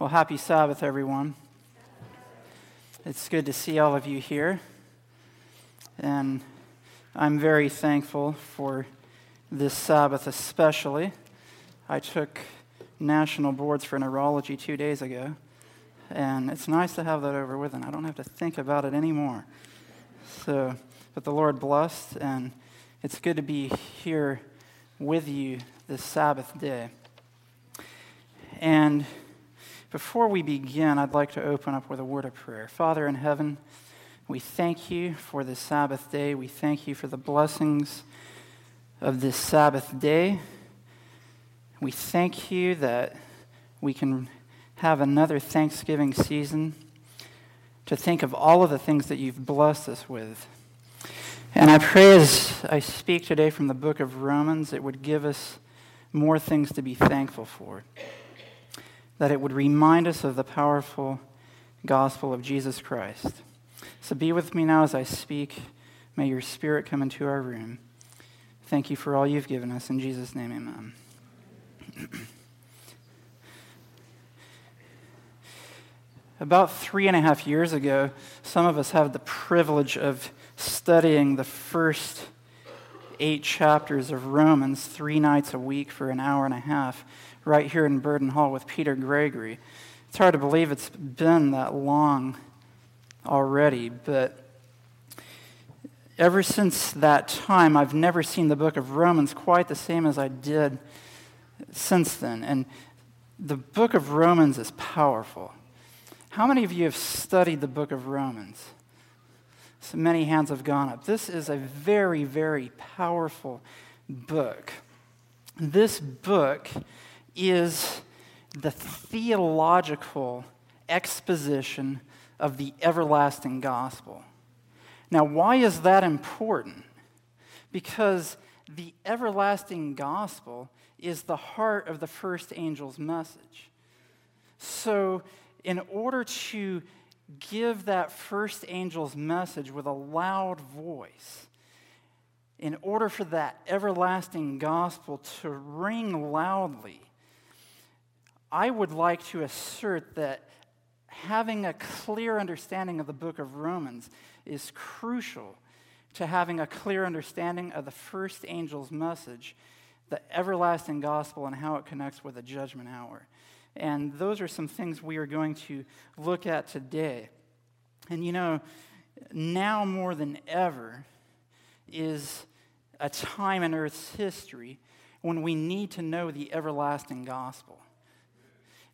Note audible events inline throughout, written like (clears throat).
Well, happy Sabbath, everyone. It's good to see all of you here. And I'm very thankful for this Sabbath, especially. I took national boards for neurology two days ago, and it's nice to have that over with, and I don't have to think about it anymore. So, but the Lord blessed, and it's good to be here with you this Sabbath day. And before we begin, I'd like to open up with a word of prayer. Father in heaven, we thank you for this Sabbath day. We thank you for the blessings of this Sabbath day. We thank you that we can have another Thanksgiving season to think of all of the things that you've blessed us with. And I pray as I speak today from the book of Romans, it would give us more things to be thankful for that it would remind us of the powerful gospel of Jesus Christ. So be with me now as I speak. May your spirit come into our room. Thank you for all you've given us. In Jesus' name, amen. (clears throat) About three and a half years ago, some of us had the privilege of studying the first eight chapters of Romans three nights a week for an hour and a half right here in Burden Hall with Peter Gregory. It's hard to believe it's been that long already, but ever since that time, I've never seen the book of Romans quite the same as I did since then. And the book of Romans is powerful. How many of you have studied the book of Romans? So many hands have gone up. This is a very, very powerful book. This book is the theological exposition of the everlasting gospel. Now, why is that important? Because the everlasting gospel is the heart of the first angel's message. So, in order to give that first angel's message with a loud voice, in order for that everlasting gospel to ring loudly, I would like to assert that having a clear understanding of the book of Romans is crucial to having a clear understanding of the first angel's message, the everlasting gospel, and how it connects with the judgment hour. And those are some things we are going to look at today. And you know, now more than ever is a time in Earth's history when we need to know the everlasting gospel.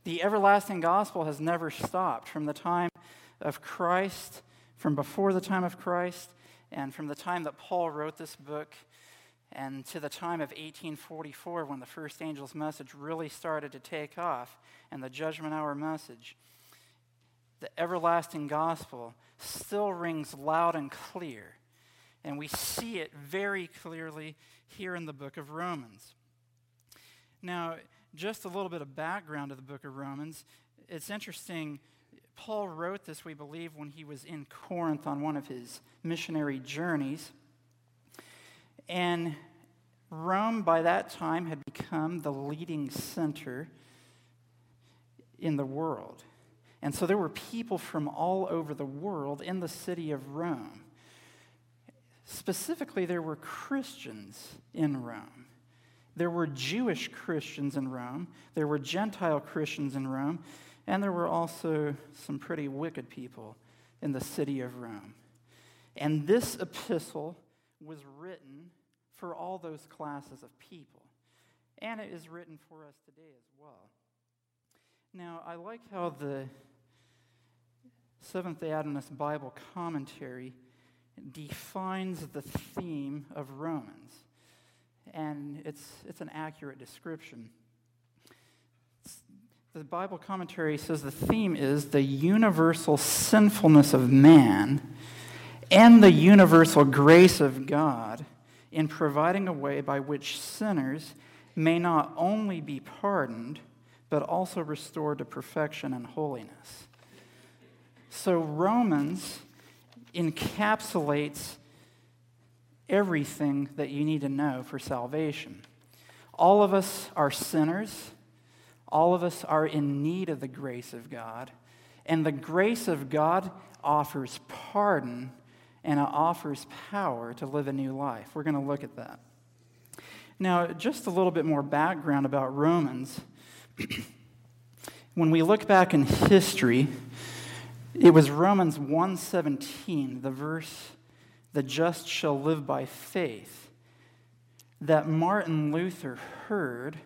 The everlasting gospel has never stopped from the time of Christ, from before the time of Christ, and from the time that Paul wrote this book, and to the time of 1844 when the first angel's message really started to take off, and the judgment hour message. The everlasting gospel still rings loud and clear, and we see it very clearly here in the book of Romans. Now, just a little bit of background to the book of Romans. It's interesting. Paul wrote this, we believe, when he was in Corinth on one of his missionary journeys. And Rome, by that time, had become the leading center in the world. And so there were people from all over the world in the city of Rome. Specifically, there were Christians in Rome. There were Jewish Christians in Rome, there were Gentile Christians in Rome, and there were also some pretty wicked people in the city of Rome. And this epistle was written for all those classes of people. And it is written for us today as well. Now, I like how the Seventh day Adventist Bible commentary defines the theme of Romans and it's, it's an accurate description. the Bible commentary says the theme is the universal sinfulness of man and the universal grace of God in providing a way by which sinners may not only be pardoned, but also restored to perfection and holiness. So, Romans encapsulates everything that you need to know for salvation. All of us are sinners. All of us are in need of the grace of God. And the grace of God offers pardon and it offers power to live a new life. We're going to look at that. Now, just a little bit more background about Romans. (clears throat) when we look back in history, it was Romans 1:17, the verse the just shall live by faith that Martin Luther heard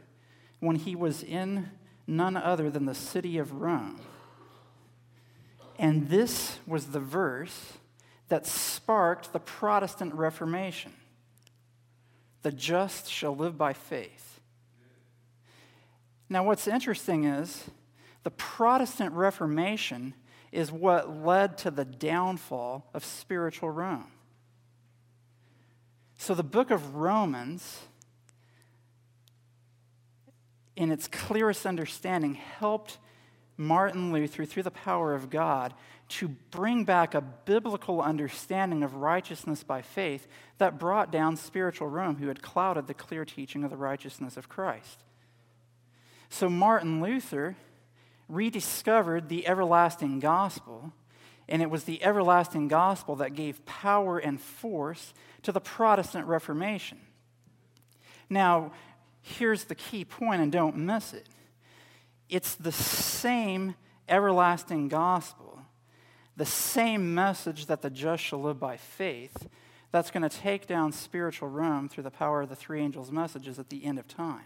when he was in none other than the city of Rome. And this was the verse that sparked the Protestant Reformation. The just shall live by faith. Now, what's interesting is the Protestant Reformation is what led to the downfall of spiritual Rome. So, the book of Romans, in its clearest understanding, helped Martin Luther, through the power of God, to bring back a biblical understanding of righteousness by faith that brought down spiritual Rome, who had clouded the clear teaching of the righteousness of Christ. So, Martin Luther rediscovered the everlasting gospel, and it was the everlasting gospel that gave power and force to the Protestant Reformation. Now, here's the key point, and don't miss it it's the same everlasting gospel, the same message that the just shall live by faith, that's going to take down spiritual Rome through the power of the three angels' messages at the end of time.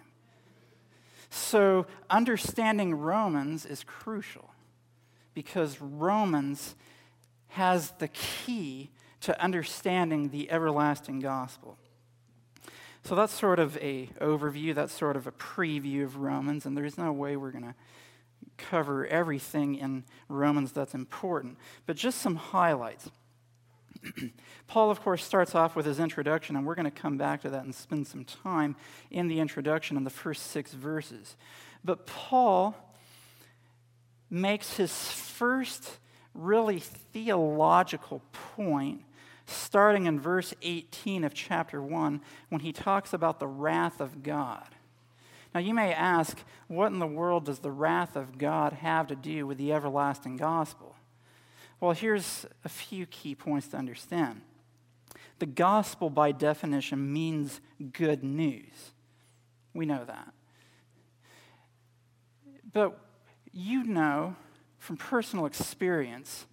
So, understanding Romans is crucial because Romans has the key to understanding the everlasting gospel. So that's sort of a overview, that's sort of a preview of Romans, and there's no way we're going to cover everything in Romans that's important, but just some highlights. (clears throat) Paul, of course, starts off with his introduction, and we're going to come back to that and spend some time in the introduction in the first six verses. But Paul makes his first really theological point starting in verse 18 of chapter 1 when he talks about the wrath of God. Now, you may ask, what in the world does the wrath of God have to do with the everlasting gospel? Well, here's a few key points to understand. The gospel, by definition, means good news. We know that. But you know from personal experience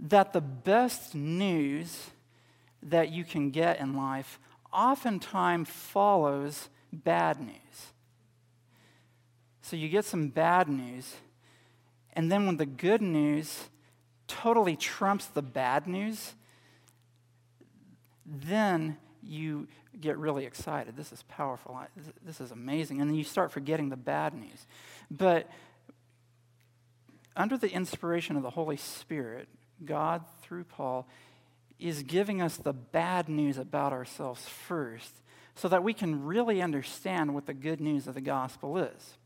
that the best news that you can get in life oftentimes follows bad news. So you get some bad news, and then when the good news totally trumps the bad news, then you get really excited. This is powerful. This is amazing. And then you start forgetting the bad news. But under the inspiration of the Holy Spirit, God, through Paul, is giving us the bad news about ourselves first so that we can really understand what the good news of the gospel is.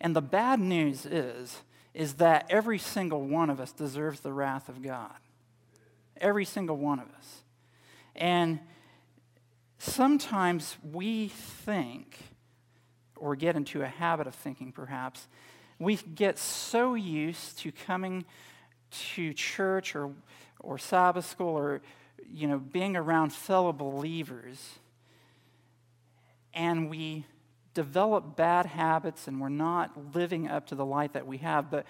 And the bad news is is that every single one of us deserves the wrath of God. Every single one of us. And sometimes we think or get into a habit of thinking perhaps we get so used to coming to church or or Sabbath school or, you know, being around fellow believers, and we develop bad habits and we're not living up to the light that we have, but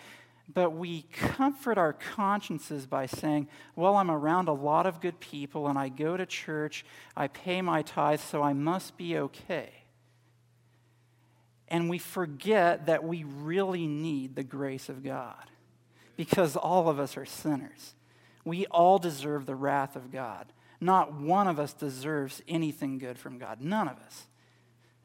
but we comfort our consciences by saying, Well, I'm around a lot of good people and I go to church, I pay my tithes, so I must be okay. And we forget that we really need the grace of God because all of us are sinners. We all deserve the wrath of God. Not one of us deserves anything good from God. None of us.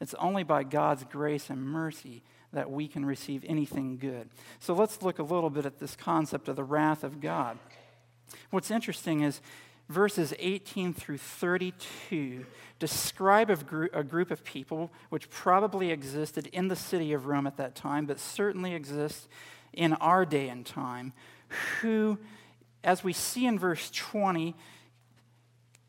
It's only by God's grace and mercy that we can receive anything good. So let's look a little bit at this concept of the wrath of God. What's interesting is verses 18 through 32 describe a, group of people which probably existed in the city of Rome at that time, but certainly exists in our day and time, who as we see in verse 20,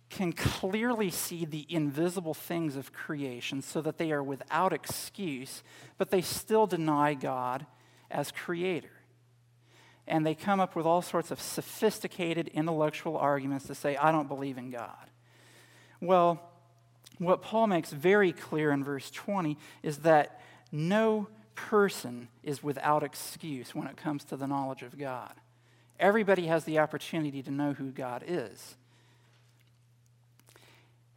can clearly see the invisible things of creation so that they are without excuse, but they still deny God as creator. And they come up with all sorts of sophisticated intellectual arguments to say, I don't believe in God. Well, what Paul makes very clear in verse 20 is that no person is without excuse when it comes to the knowledge of God. Everybody has the opportunity to know who God is.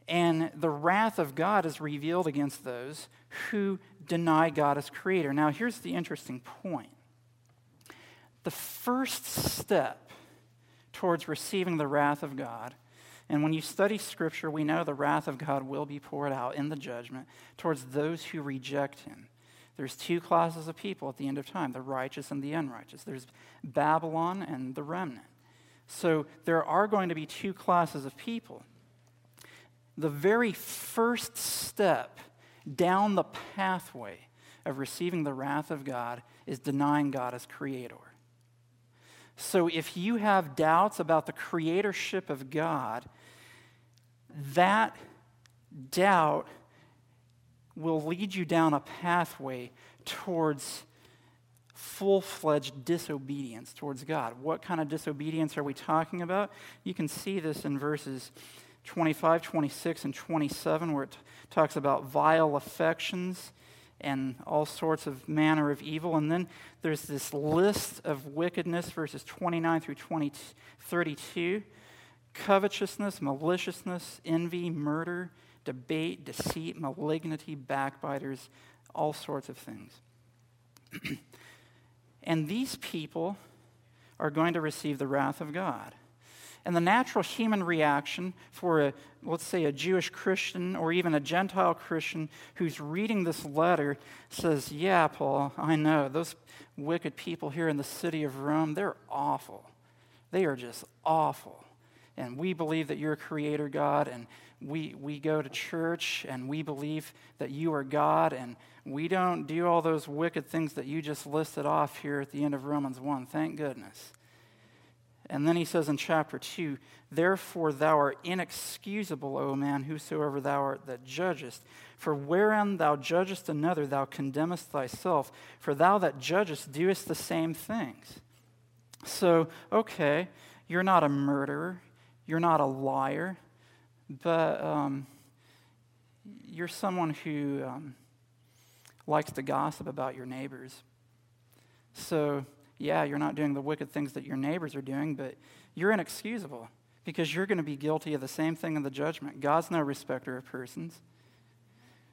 And the wrath of God is revealed against those who deny God as creator. Now, here's the interesting point the first step towards receiving the wrath of God, and when you study Scripture, we know the wrath of God will be poured out in the judgment towards those who reject Him. There's two classes of people at the end of time the righteous and the unrighteous. There's Babylon and the remnant. So there are going to be two classes of people the very first step down the pathway of receiving the wrath of God is denying God as creator. So if you have doubts about the creatorship of God, that doubt will lead you down a pathway towards full fledged disobedience towards God. What kind of disobedience are we talking about? You can see this in verses 25, 26, and 27, where it talks about vile affections and all sorts of manner of evil. And then there's this list of wickedness, verses 29 through 20, 32 covetousness, maliciousness, envy, murder, debate, deceit, malignity, backbiters, all sorts of things. (clears throat) and these people are going to receive the wrath of God. And the natural human reaction for a, let's say, a Jewish Christian or even a Gentile Christian who's reading this letter says, Yeah, Paul, I know. Those wicked people here in the city of Rome, they're awful. They are just awful. And we believe that you're a creator God, and we, we go to church and we believe that you are God, and we don't do all those wicked things that you just listed off here at the end of Romans 1. Thank goodness. And then he says in chapter 2 Therefore thou art inexcusable, O man, whosoever thou art that judgest. For wherein thou judgest another, thou condemnest thyself. For thou that judgest doest the same things. So, okay, you're not a murderer, you're not a liar, but um, you're someone who um, likes to gossip about your neighbors. So, yeah, you're not doing the wicked things that your neighbors are doing, but you're inexcusable because you're going to be guilty of the same thing in the judgment. God's no respecter of persons.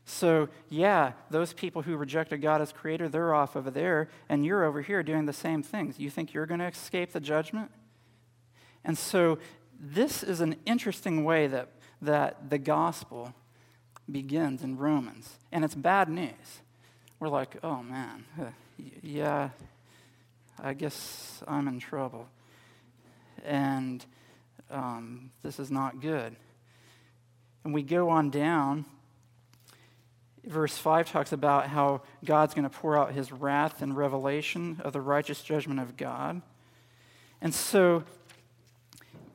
So, yeah, those people who rejected God as creator, they're off over there, and you're over here doing the same things. You think you're going to escape the judgment? And so, this is an interesting way that, that the gospel begins in Romans. And it's bad news. We're like, oh man, (laughs) yeah, I guess I'm in trouble. And um, this is not good. And we go on down. Verse 5 talks about how God's going to pour out his wrath and revelation of the righteous judgment of God. And so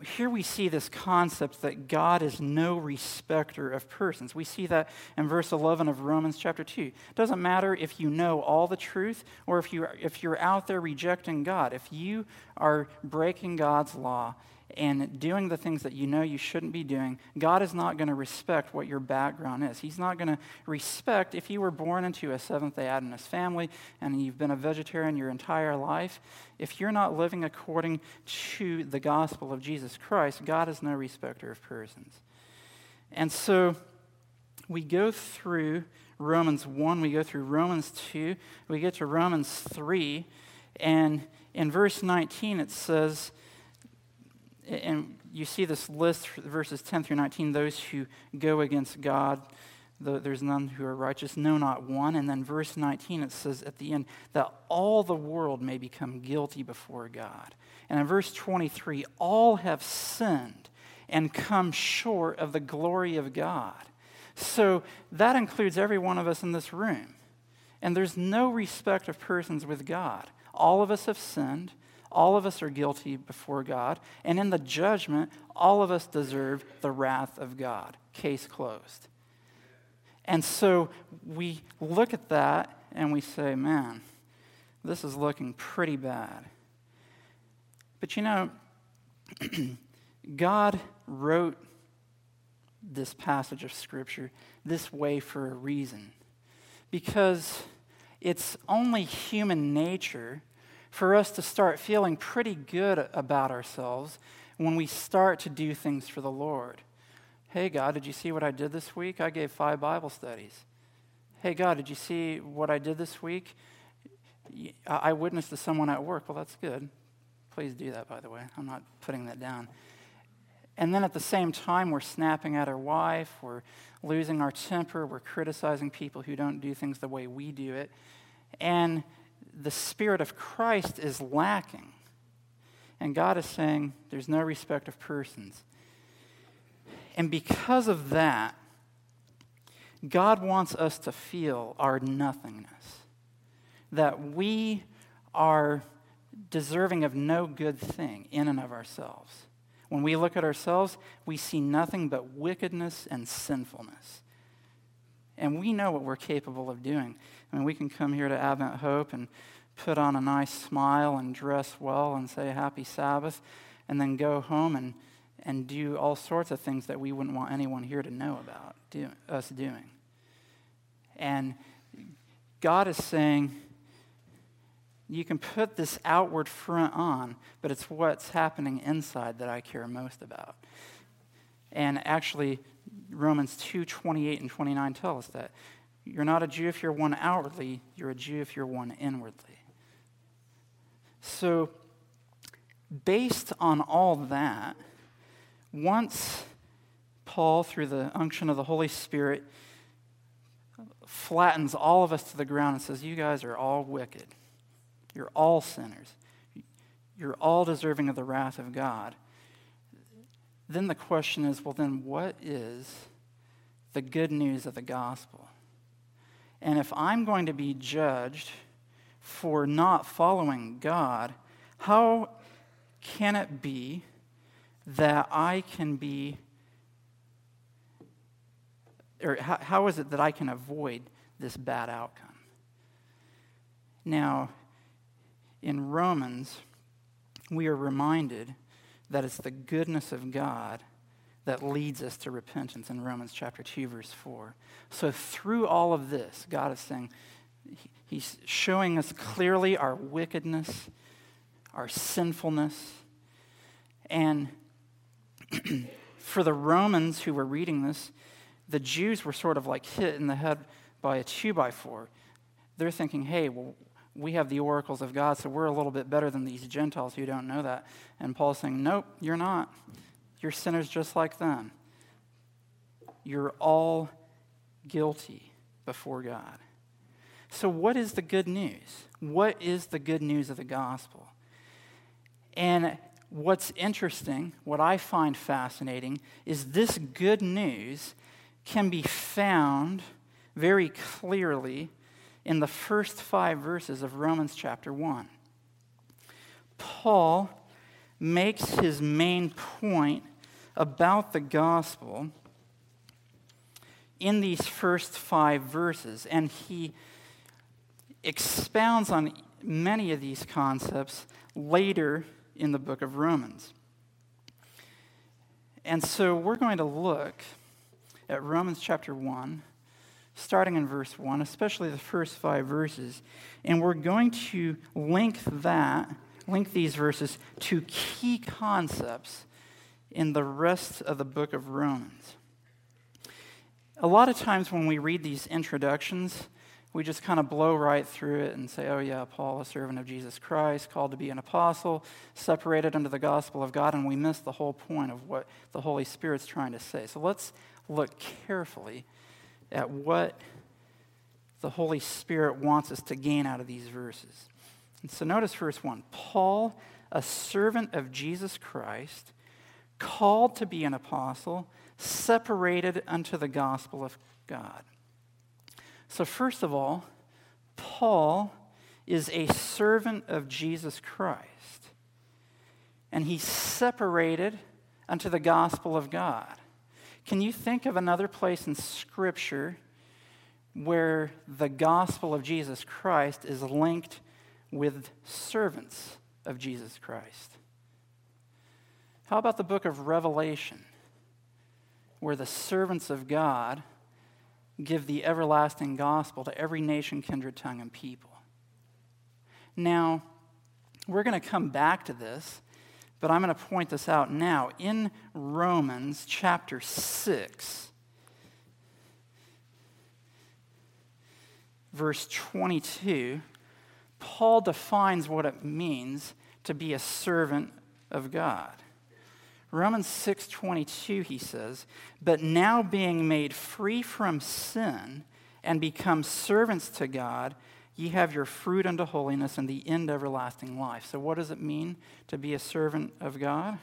here we see this concept that God is no respecter of persons. We see that in verse 11 of Romans chapter 2. It doesn't matter if you know all the truth or if, you, if you're out there rejecting God. If you are breaking God's law and doing the things that you know you shouldn't be doing, God is not going to respect what your background is. He's not going to respect if you were born into a Seventh day Adventist family and you've been a vegetarian your entire life. If you're not living according to the gospel of Jesus Christ, God is no respecter of persons. And so we go through Romans 1, we go through Romans 2, we get to Romans 3, and in verse 19 it says, and you see this list, verses 10 through 19, those who go against God, there's none who are righteous, no, not one. And then verse 19, it says at the end, that all the world may become guilty before God. And in verse 23, all have sinned and come short of the glory of God. So that includes every one of us in this room. And there's no respect of persons with God. All of us have sinned. All of us are guilty before God, and in the judgment, all of us deserve the wrath of God. Case closed. And so we look at that and we say, man, this is looking pretty bad. But you know, (clears throat) God wrote this passage of Scripture this way for a reason. Because it's only human nature for us to start feeling pretty good about ourselves when we start to do things for the Lord. Hey, God, did you see what I did this week? I gave five Bible studies. Hey, God, did you see what I did this week? I witnessed to someone at work. Well, that's good. Please do that, by the way. I'm not putting that down. And then at the same time, we're snapping at our wife, we're losing our temper, we're criticizing people who don't do things the way we do it. And the Spirit of Christ is lacking. And God is saying there's no respect of persons. And because of that, God wants us to feel our nothingness, that we are deserving of no good thing in and of ourselves. When we look at ourselves, we see nothing but wickedness and sinfulness. And we know what we're capable of doing. I mean, we can come here to Advent Hope and put on a nice smile and dress well and say Happy Sabbath, and then go home and, and do all sorts of things that we wouldn't want anyone here to know about do, us doing. And God is saying, you can put this outward front on, but it's what's happening inside that I care most about. And actually, Romans 2 28 and 29 tell us that. You're not a Jew if you're one outwardly, you're a Jew if you're one inwardly. So, based on all that, once Paul, through the unction of the Holy Spirit, flattens all of us to the ground and says, You guys are all wicked you're all sinners. You're all deserving of the wrath of God. Then the question is well, then what is the good news of the gospel? And if I'm going to be judged for not following God, how can it be that I can be, or how, how is it that I can avoid this bad outcome? Now, in Romans, we are reminded that it's the goodness of God that leads us to repentance in Romans chapter 2, verse 4. So, through all of this, God is saying, He's showing us clearly our wickedness, our sinfulness. And (clears throat) for the Romans who were reading this, the Jews were sort of like hit in the head by a two by four. They're thinking, hey, well, we have the oracles of God, so we're a little bit better than these Gentiles who don't know that. And Paul's saying, Nope, you're not. You're sinners just like them. You're all guilty before God. So, what is the good news? What is the good news of the gospel? And what's interesting, what I find fascinating, is this good news can be found very clearly in the first five verses of Romans chapter 1. Paul makes his main point about the gospel in these first five verses, and he expounds on many of these concepts later in the book of Romans. And so we're going to look at Romans chapter 1 starting in verse 1, especially the first five verses. And we're going to link that, link these verses to key concepts in the rest of the book of Romans. A lot of times when we read these introductions, we just kind of blow right through it and say, oh, yeah, Paul, a servant of Jesus Christ, called to be an apostle, separated under the gospel of God, and we miss the whole point of what the Holy Spirit's trying to say. So let's look carefully at what the Holy Spirit wants us to gain out of these verses. And so notice verse 1 Paul, a servant of Jesus Christ, called to be an apostle, separated unto the gospel of God. So, first of all, Paul is a servant of Jesus Christ. and he's separated unto the gospel of God. Can you think of another place in Scripture where the gospel of Jesus Christ is linked with servants of Jesus Christ? How about the book of Revelation, where the servants of God give the everlasting gospel to every nation, kindred, tongue, and people? Now, we're going to come back to this but I'm going to point this out now. In Romans chapter 6, verse 22, Paul defines what it means to be a servant of God. Romans 6:22 he says, "But now being made free from sin and become servants to God, Ye have your fruit unto holiness and the end everlasting life. So, what does it mean to be a servant of God?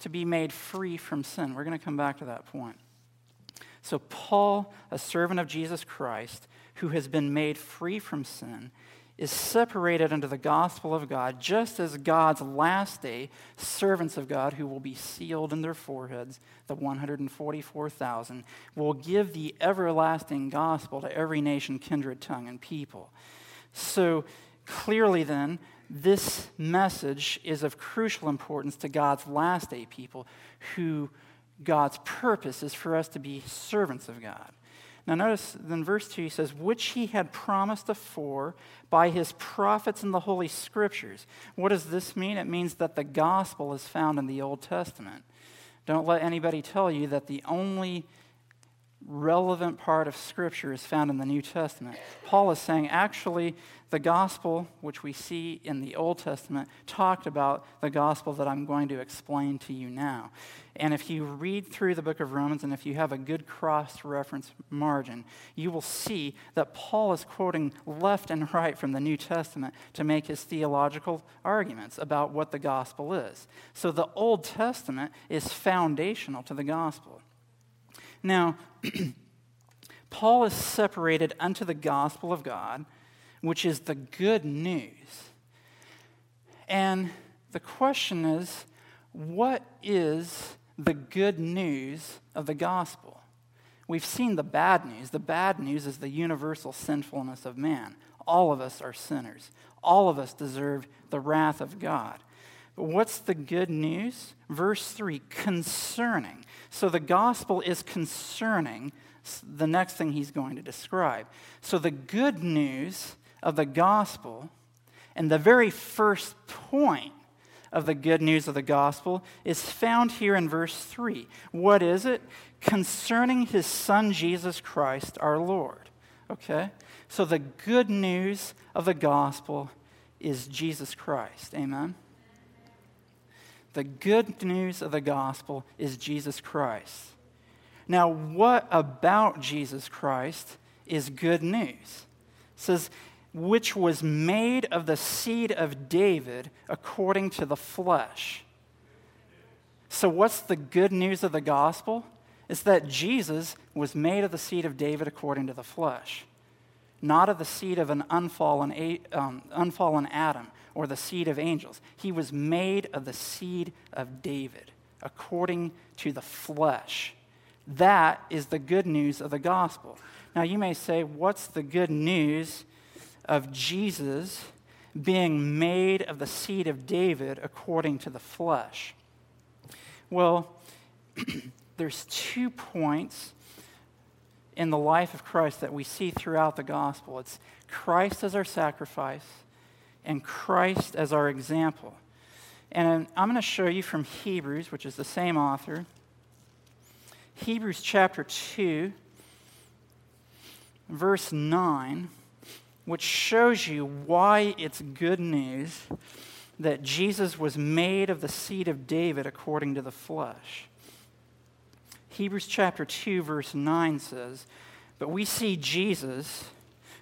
To be made free from sin. We're going to come back to that point. So, Paul, a servant of Jesus Christ, who has been made free from sin, is separated unto the gospel of God, just as God's last day servants of God, who will be sealed in their foreheads, the 144,000, will give the everlasting gospel to every nation, kindred, tongue, and people. So clearly, then, this message is of crucial importance to God's last day people, who God's purpose is for us to be servants of God. Now, notice in verse 2, he says, which he had promised afore by his prophets in the Holy Scriptures. What does this mean? It means that the gospel is found in the Old Testament. Don't let anybody tell you that the only relevant part of Scripture is found in the New Testament. Paul is saying, actually, the gospel, which we see in the Old Testament, talked about the gospel that I'm going to explain to you now. And if you read through the book of Romans and if you have a good cross reference margin, you will see that Paul is quoting left and right from the New Testament to make his theological arguments about what the gospel is. So the Old Testament is foundational to the gospel. Now, (clears throat) Paul is separated unto the gospel of God, which is the good news. And the question is what is the good news of the gospel? We've seen the bad news. The bad news is the universal sinfulness of man. All of us are sinners. All of us deserve the wrath of God. But what's the good news? Verse 3 concerning. So the gospel is concerning the next thing he's going to describe. So the good news of the gospel, and the very first point of the good news of the gospel, is found here in verse 3. What is it? Concerning his son Jesus Christ our Lord. Okay? So the good news of the gospel is Jesus Christ. Amen? The good news of the gospel is Jesus Christ. Now, what about Jesus Christ is good news? It says, which was made of the seed of David according to the flesh. So, what's the good news of the gospel? It's that Jesus was made of the seed of David according to the flesh, not of the seed of an unfallen, um, unfallen Adam or the seed of angels. He was made of the seed of David, according to the flesh. That is the good news of the gospel. Now, you may say, what's the good news of Jesus being made of the seed of David according to the flesh? Well, (clears throat) there's two points in the life of Christ that we see throughout the gospel. It's Christ as our sacrifice and Christ as our example. And I'm going to show you from Hebrews, which is the same author. Hebrews chapter 2, verse 9, which shows you why it's good news that Jesus was made of the seed of David according to the flesh. Hebrews chapter 2, verse 9 says, But we see Jesus,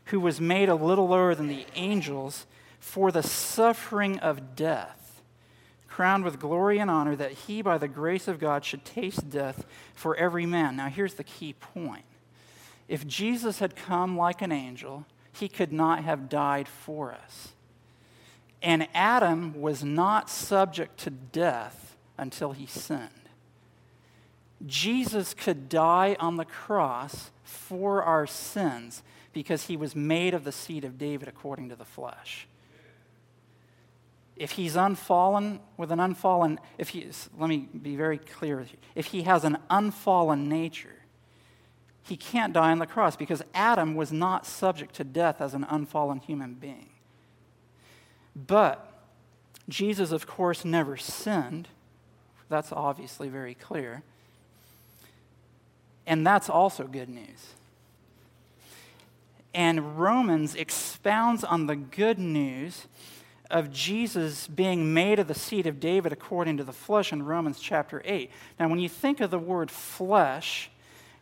who was made a little lower than the angels for the suffering of death, crowned with glory and honor, that he, by the grace of God, should taste death for every man. Now, here's the key point. If Jesus had come like an angel, he could not have died for us. And Adam was not subject to death until he sinned. Jesus could die on the cross for our sins because he was made of the seed of David according to the flesh. If he's unfallen with an unfallen, if he, let me be very clear with you. If he has an unfallen nature, he can't die on the cross because Adam was not subject to death as an unfallen human being. But Jesus, of course, never sinned. That's obviously very clear. And that's also good news. And Romans expounds on the good news of Jesus being made of the seed of David according to the flesh in Romans chapter 8. Now, when you think of the word flesh,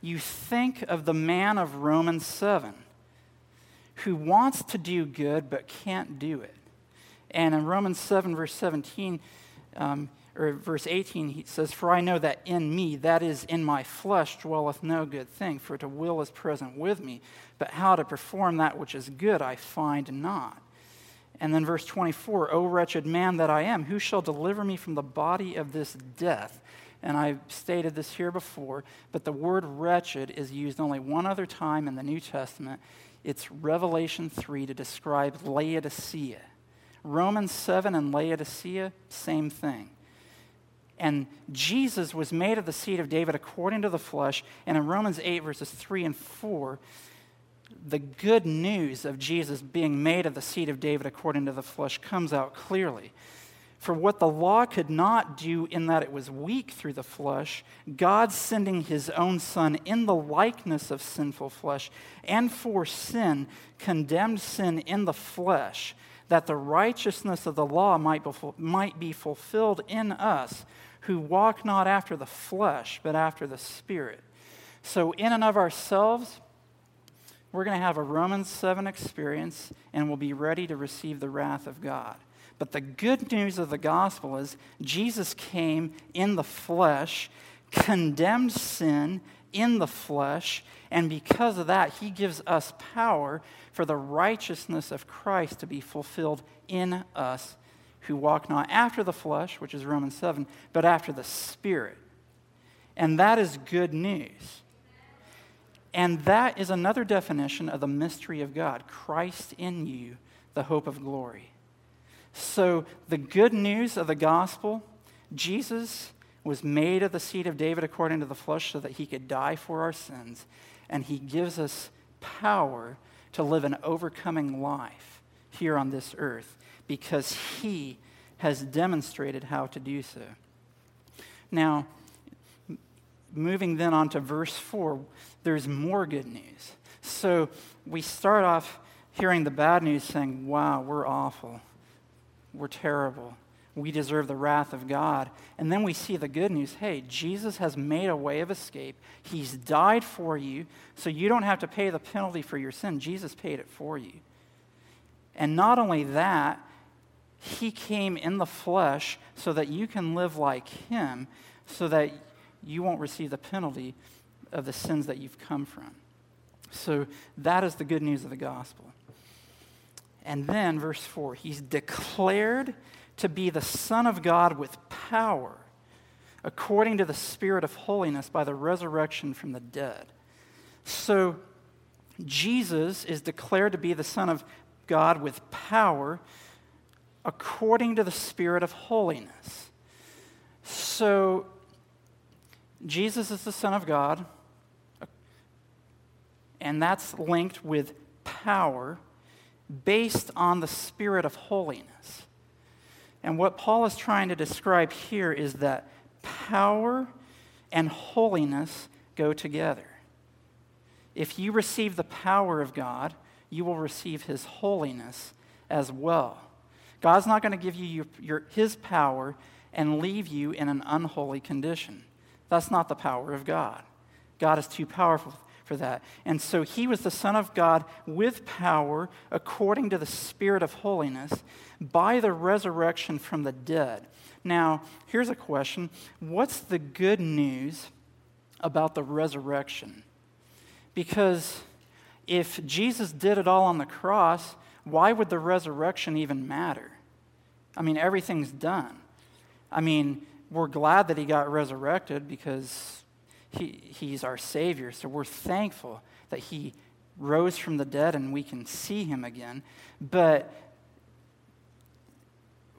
you think of the man of Romans 7 who wants to do good but can't do it. And in Romans 7, verse 17, um, or verse 18, he says, For I know that in me, that is, in my flesh, dwelleth no good thing, for to will is present with me, but how to perform that which is good I find not. And then verse 24, O wretched man that I am, who shall deliver me from the body of this death? And I've stated this here before, but the word wretched is used only one other time in the New Testament. It's Revelation 3 to describe Laodicea. Romans 7 and Laodicea, same thing. And Jesus was made of the seed of David according to the flesh. And in Romans 8, verses 3 and 4, the good news of Jesus being made of the seed of David according to the flesh comes out clearly. For what the law could not do in that it was weak through the flesh, God sending his own Son in the likeness of sinful flesh, and for sin, condemned sin in the flesh, that the righteousness of the law might be, might be fulfilled in us, who walk not after the flesh, but after the Spirit. So, in and of ourselves, we're going to have a Romans 7 experience and we'll be ready to receive the wrath of God. But the good news of the gospel is Jesus came in the flesh, condemned sin in the flesh, and because of that, he gives us power for the righteousness of Christ to be fulfilled in us who walk not after the flesh, which is Romans 7, but after the Spirit. And that is good news. And that is another definition of the mystery of God Christ in you, the hope of glory. So, the good news of the gospel Jesus was made of the seed of David according to the flesh so that he could die for our sins. And he gives us power to live an overcoming life here on this earth because he has demonstrated how to do so. Now, moving then on to verse 4, there's more good news. So we start off hearing the bad news saying, Wow, we're awful. We're terrible. We deserve the wrath of God. And then we see the good news hey, Jesus has made a way of escape. He's died for you, so you don't have to pay the penalty for your sin. Jesus paid it for you. And not only that, he came in the flesh so that you can live like him, so that you won't receive the penalty of the sins that you've come from. So that is the good news of the gospel. And then, verse 4, he's declared to be the Son of God with power, according to the Spirit of holiness by the resurrection from the dead. So, Jesus is declared to be the Son of God with power, according to the Spirit of holiness. So, Jesus is the Son of God, and that's linked with power based on the spirit of holiness. And what Paul is trying to describe here is that power and holiness go together. If you receive the power of God, you will receive his holiness as well. God's not going to give you your, your, his power and leave you in an unholy condition. That's not the power of God. God is too powerful for that. And so he was the Son of God with power according to the Spirit of holiness by the resurrection from the dead. Now, here's a question What's the good news about the resurrection? Because if Jesus did it all on the cross, why would the resurrection even matter? I mean, everything's done. I mean, we're glad that he got resurrected because he, he's our Savior. So we're thankful that he rose from the dead and we can see him again. But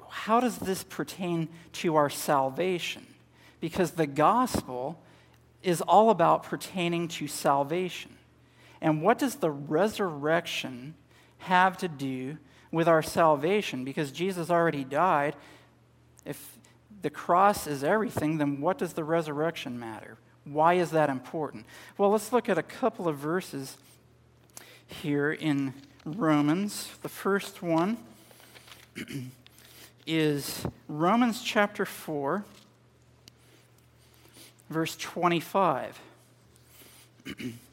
how does this pertain to our salvation? Because the gospel is all about pertaining to salvation. And what does the resurrection have to do with our salvation? Because Jesus already died. If the cross is everything, then what does the resurrection matter? Why is that important? Well, let's look at a couple of verses here in Romans. The first one (clears throat) is Romans chapter 4, verse 25. (clears throat)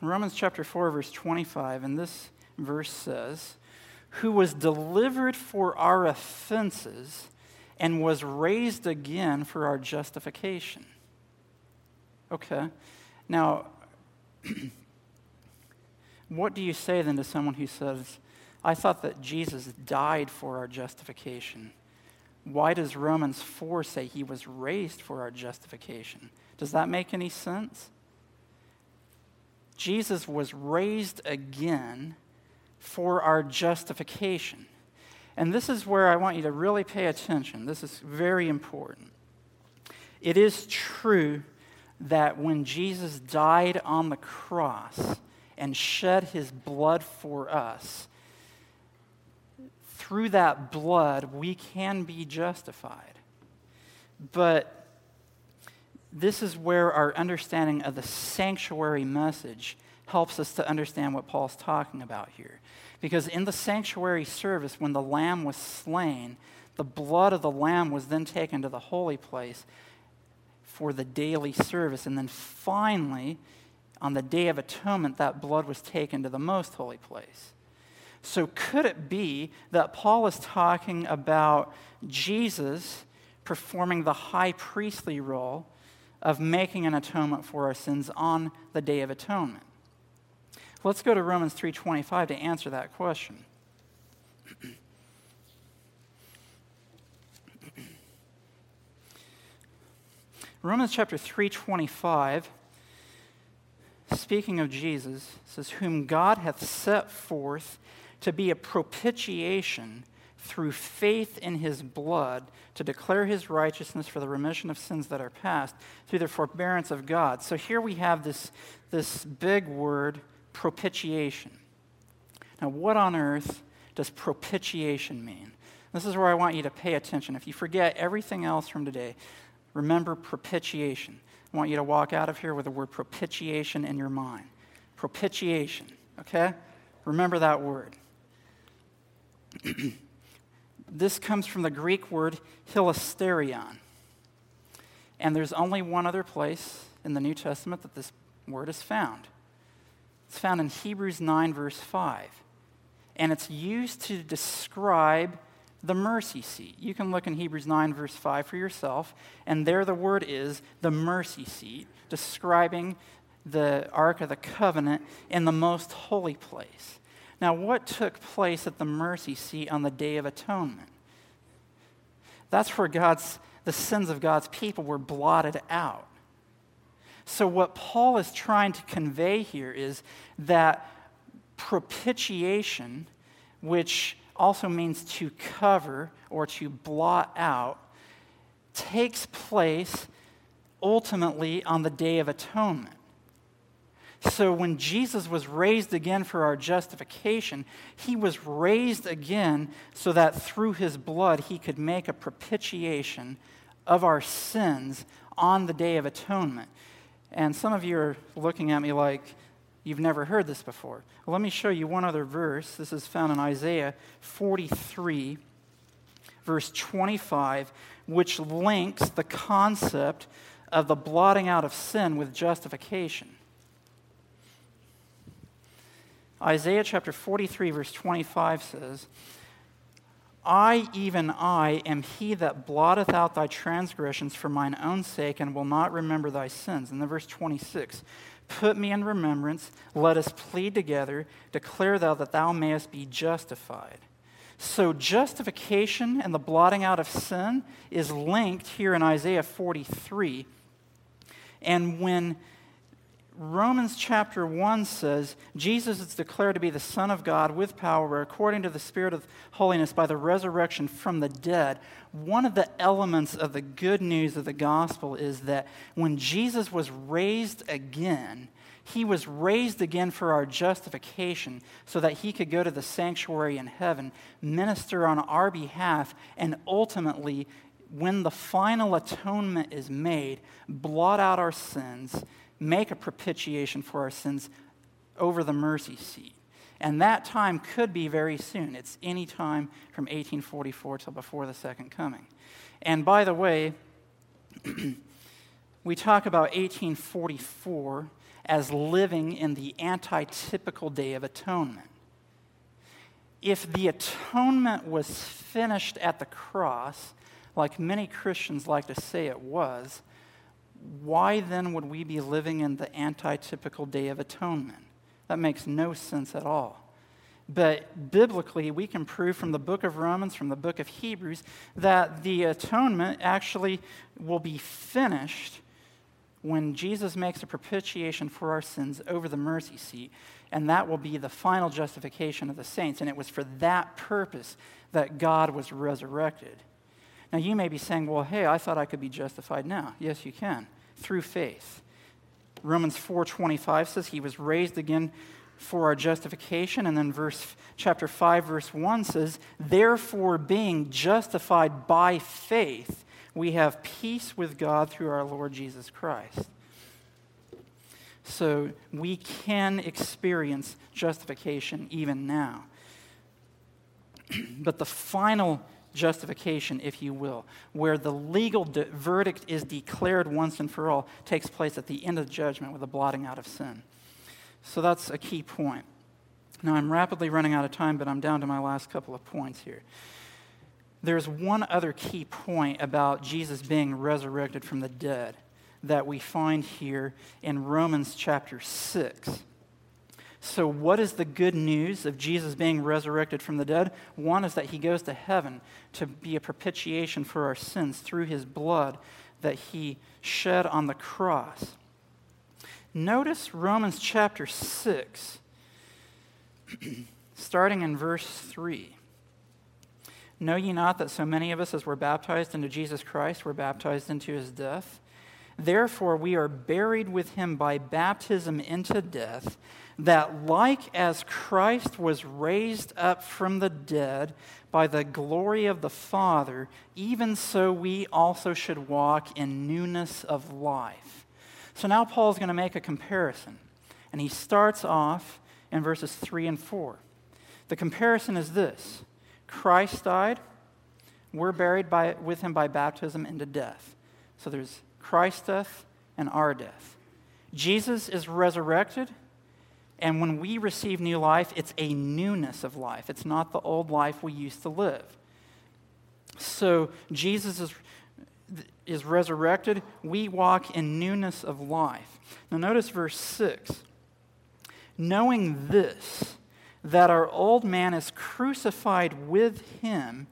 Romans chapter 4, verse 25, and this verse says, Who was delivered for our offenses and was raised again for our justification. Okay. Now, (clears throat) what do you say then to someone who says, I thought that Jesus died for our justification? Why does Romans 4 say he was raised for our justification? Does that make any sense? Jesus was raised again for our justification. And this is where I want you to really pay attention. This is very important. It is true that when Jesus died on the cross and shed his blood for us, through that blood we can be justified. But this is where our understanding of the sanctuary message helps us to understand what Paul's talking about here. Because in the sanctuary service, when the lamb was slain, the blood of the lamb was then taken to the holy place for the daily service. And then finally, on the Day of Atonement, that blood was taken to the most holy place. So, could it be that Paul is talking about Jesus performing the high priestly role of making an atonement for our sins on the Day of Atonement? Let's go to Romans 3:25 to answer that question. (clears throat) Romans chapter 3:25 speaking of Jesus says whom God hath set forth to be a propitiation through faith in his blood to declare his righteousness for the remission of sins that are past through the forbearance of God. So here we have this, this big word, propitiation. Now, what on earth does propitiation mean? This is where I want you to pay attention. If you forget everything else from today, Remember propitiation. I want you to walk out of here with the word propitiation in your mind. Propitiation, okay? Remember that word. (clears throat) this comes from the Greek word hilasterion. And there's only one other place in the New Testament that this word is found. It's found in Hebrews 9, verse 5. And it's used to describe the mercy seat. You can look in Hebrews 9, verse 5 for yourself, and there the word is the mercy seat, describing the Ark of the Covenant in the most holy place. Now, what took place at the mercy seat on the Day of Atonement? That's where God's, the sins of God's people were blotted out. So, what Paul is trying to convey here is that propitiation, which also means to cover or to blot out, takes place ultimately on the Day of Atonement. So when Jesus was raised again for our justification, he was raised again so that through his blood he could make a propitiation of our sins on the Day of Atonement. And some of you are looking at me like, You've never heard this before. Well, let me show you one other verse. This is found in Isaiah 43, verse 25, which links the concept of the blotting out of sin with justification. Isaiah chapter 43, verse 25 says, I, even I, am he that blotteth out thy transgressions for mine own sake and will not remember thy sins. And then verse 26 Put me in remembrance, let us plead together, declare thou that thou mayest be justified. So, justification and the blotting out of sin is linked here in Isaiah 43. And when Romans chapter 1 says Jesus is declared to be the Son of God with power according to the Spirit of holiness by the resurrection from the dead. One of the elements of the good news of the gospel is that when Jesus was raised again, he was raised again for our justification so that he could go to the sanctuary in heaven, minister on our behalf, and ultimately, when the final atonement is made, blot out our sins make a propitiation for our sins over the mercy seat. And that time could be very soon. It's any time from 1844 till before the second coming. And by the way, (clears throat) we talk about 1844 as living in the antitypical day of atonement. If the atonement was finished at the cross, like many Christians like to say it was, why then would we be living in the antitypical Day of Atonement? That makes no sense at all. But biblically, we can prove from the book of Romans, from the book of Hebrews, that the atonement actually will be finished when Jesus makes a propitiation for our sins over the mercy seat. And that will be the final justification of the saints. And it was for that purpose that God was resurrected. Now, you may be saying, well, hey, I thought I could be justified now. Yes, you can, through faith. Romans 4.25 says he was raised again for our justification. And then verse, chapter 5, verse 1 says, therefore, being justified by faith, we have peace with God through our Lord Jesus Christ. So we can experience justification even now. (clears throat) but the final justification, if you will, where the legal de- verdict is declared once and for all, takes place at the end of judgment with a blotting out of sin. So that's a key point. Now, I'm rapidly running out of time, but I'm down to my last couple of points here. There's one other key point about Jesus being resurrected from the dead that we find here in Romans chapter 6. So, what is the good news of Jesus being resurrected from the dead? One is that he goes to heaven to be a propitiation for our sins through his blood that he shed on the cross. Notice Romans chapter 6, (clears throat) starting in verse 3. Know ye not that so many of us as were baptized into Jesus Christ were baptized into his death? Therefore, we are buried with him by baptism into death that like as Christ was raised up from the dead by the glory of the Father, even so we also should walk in newness of life. So now Paul is going to make a comparison. And he starts off in verses 3 and 4. The comparison is this Christ died, we're buried by, with him by baptism into death. So there's Christ's death and our death. Jesus is resurrected and when we receive new life, it's a newness of life. It's not the old life we used to live. So Jesus is, is resurrected. We walk in newness of life. Now, notice verse 6. Knowing this, that our old man is crucified with him,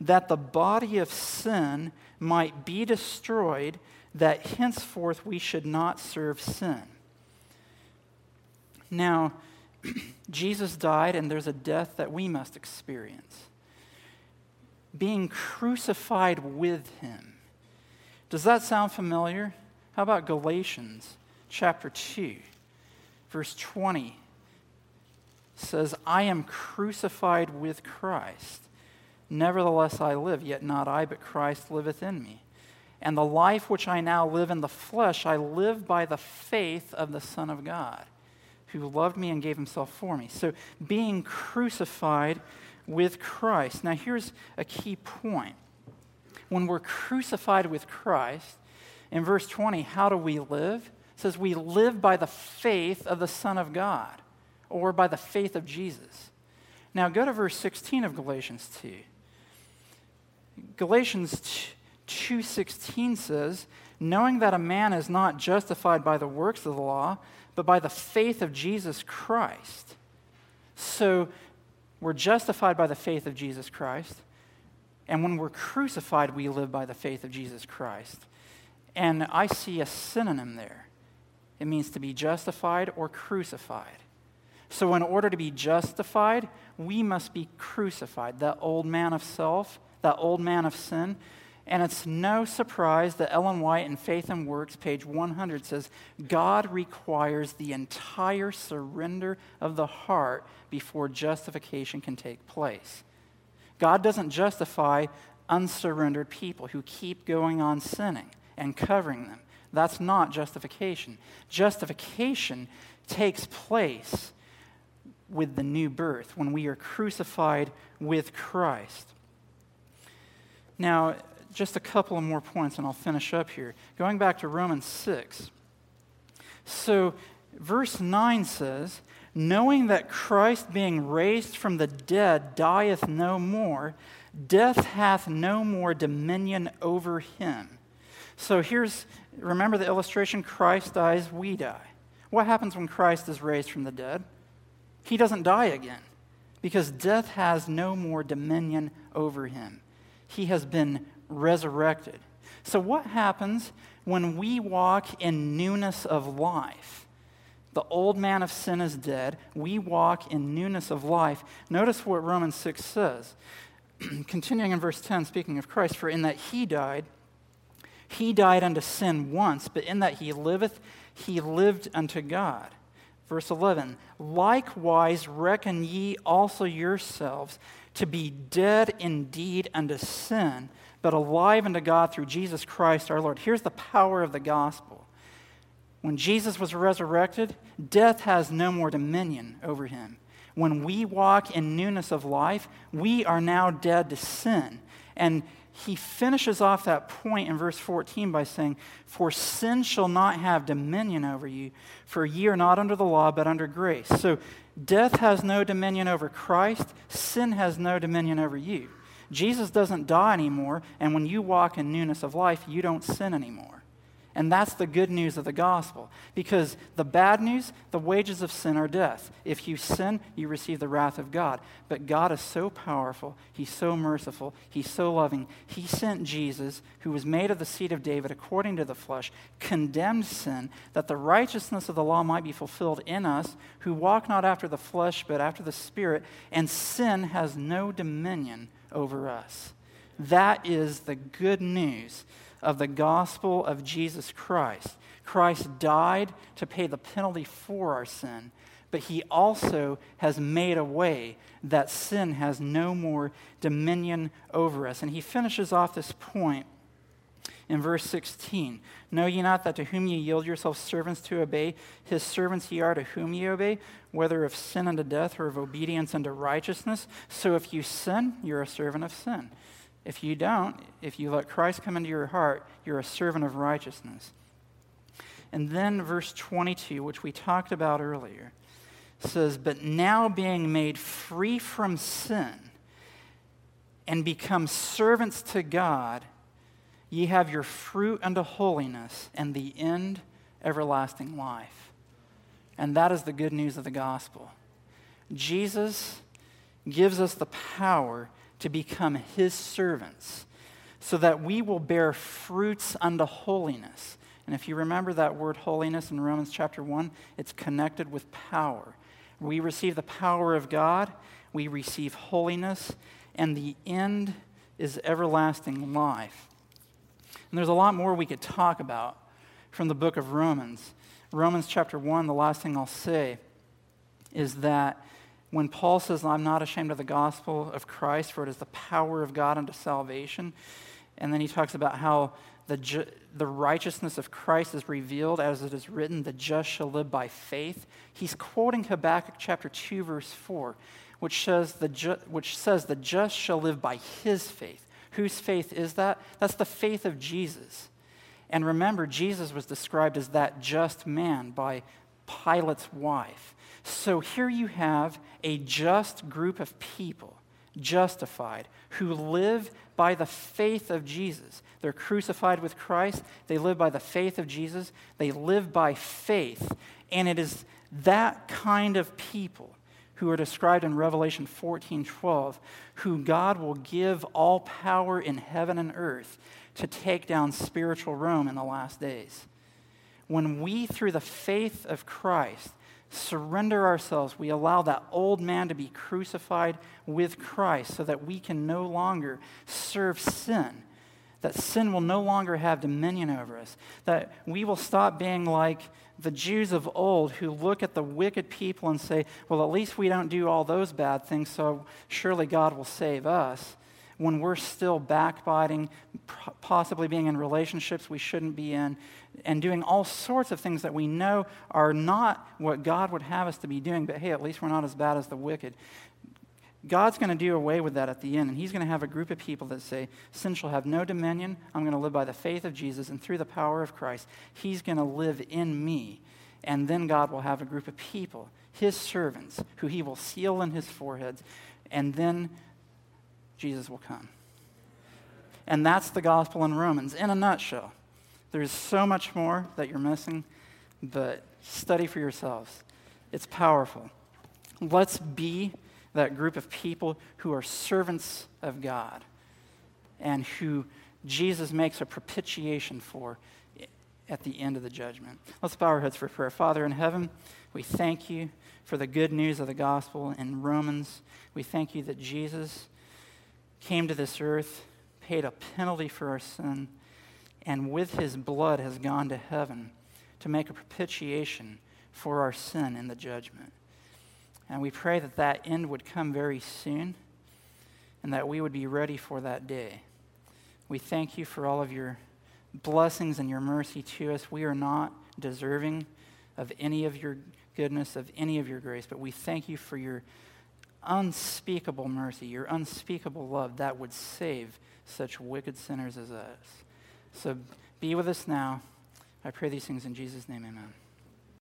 that the body of sin might be destroyed, that henceforth we should not serve sin. Now, (clears throat) Jesus died, and there's a death that we must experience. Being crucified with him. Does that sound familiar? How about Galatians chapter 2, verse 20? says, I am crucified with Christ. Nevertheless, I live, yet not I, but Christ liveth in me. And the life which I now live in the flesh, I live by the faith of the Son of God who loved me and gave himself for me. So, being crucified with Christ. Now, here's a key point. When we're crucified with Christ, in verse 20, how do we live? It says we live by the faith of the Son of God or by the faith of Jesus. Now, go to verse 16 of Galatians 2. Galatians 2:16 says, "Knowing that a man is not justified by the works of the law, but by the faith of Jesus Christ." So we're justified by the faith of Jesus Christ. And when we're crucified, we live by the faith of Jesus Christ. And I see a synonym there. It means to be justified or crucified. So, in order to be justified, we must be crucified. That old man of self, that old man of sin. And it's no surprise that Ellen White in Faith and Works, page 100, says God requires the entire surrender of the heart before justification can take place. God doesn't justify unsurrendered people who keep going on sinning and covering them. That's not justification. Justification takes place with the new birth when we are crucified with Christ. Now, just a couple of more points and I'll finish up here. Going back to Romans 6. So, verse 9 says, Knowing that Christ, being raised from the dead, dieth no more, death hath no more dominion over him. So here's, remember the illustration Christ dies, we die. What happens when Christ is raised from the dead? He doesn't die again because death has no more dominion over him. He has been resurrected. So, what happens when we walk in newness of life? The old man of sin is dead. We walk in newness of life. Notice what Romans 6 says. (clears throat) Continuing in verse 10, speaking of Christ, for in that he died, he died unto sin once, but in that he liveth, he lived unto God. Verse 11 Likewise reckon ye also yourselves to be dead indeed unto sin, but alive unto God through Jesus Christ our Lord. Here's the power of the gospel. When Jesus was resurrected, death has no more dominion over him. When we walk in newness of life, we are now dead to sin. And he finishes off that point in verse 14 by saying, For sin shall not have dominion over you, for ye are not under the law, but under grace. So death has no dominion over Christ, sin has no dominion over you. Jesus doesn't die anymore, and when you walk in newness of life, you don't sin anymore. And that's the good news of the gospel. Because the bad news, the wages of sin are death. If you sin, you receive the wrath of God. But God is so powerful, He's so merciful, He's so loving. He sent Jesus, who was made of the seed of David according to the flesh, condemned sin, that the righteousness of the law might be fulfilled in us, who walk not after the flesh, but after the Spirit, and sin has no dominion over us. That is the good news of the gospel of Jesus Christ. Christ died to pay the penalty for our sin, but he also has made a way that sin has no more dominion over us. And he finishes off this point in verse 16 Know ye not that to whom ye yield yourselves servants to obey, his servants ye are to whom ye obey, whether of sin unto death or of obedience unto righteousness? So if you sin, you're a servant of sin. If you don't, if you let Christ come into your heart, you're a servant of righteousness. And then verse 22, which we talked about earlier, says, But now being made free from sin and become servants to God, ye have your fruit unto holiness and the end everlasting life. And that is the good news of the gospel. Jesus gives us the power to become his servants, so that we will bear fruits unto holiness. And if you remember that word holiness in Romans chapter 1, it's connected with power. We receive the power of God, we receive holiness, and the end is everlasting life. And there's a lot more we could talk about from the book of Romans. Romans chapter 1, the last thing I'll say is that when Paul says, I'm not ashamed of the gospel of Christ, for it is the power of God unto salvation, and then he talks about how the, ju- the righteousness of Christ is revealed, as it is written, the just shall live by faith. He's quoting Habakkuk chapter 2, verse 4, which says, the ju- which says, The just shall live by his faith. Whose faith is that? That's the faith of Jesus. And remember, Jesus was described as that just man by Pilate's wife. So here you have a just group of people, justified, who live by the faith of Jesus. They're crucified with Christ. They live by the faith of Jesus. They live by faith. And it is that kind of people who are described in Revelation 14 12, who God will give all power in heaven and earth to take down spiritual Rome in the last days. When we, through the faith of Christ, surrender ourselves, we allow that old man to be crucified with Christ so that we can no longer serve sin, that sin will no longer have dominion over us, that we will stop being like the Jews of old who look at the wicked people and say, well, at least we don't do all those bad things, so surely God will save us. When we're still backbiting, possibly being in relationships we shouldn't be in, and doing all sorts of things that we know are not what God would have us to be doing, but hey, at least we're not as bad as the wicked. God's going to do away with that at the end, and He's going to have a group of people that say, Sin shall have no dominion. I'm going to live by the faith of Jesus, and through the power of Christ, He's going to live in me. And then God will have a group of people, His servants, who He will seal in His foreheads, and then Jesus will come. And that's the gospel in Romans in a nutshell. There's so much more that you're missing, but study for yourselves. It's powerful. Let's be that group of people who are servants of God and who Jesus makes a propitiation for at the end of the judgment. Let's bow our heads for prayer. Father in heaven, we thank you for the good news of the gospel in Romans. We thank you that Jesus came to this earth, paid a penalty for our sin, and with his blood has gone to heaven to make a propitiation for our sin in the judgment. And we pray that that end would come very soon and that we would be ready for that day. We thank you for all of your blessings and your mercy to us. We are not deserving of any of your goodness, of any of your grace, but we thank you for your unspeakable mercy, your unspeakable love that would save such wicked sinners as us. So be with us now. I pray these things in Jesus' name, amen.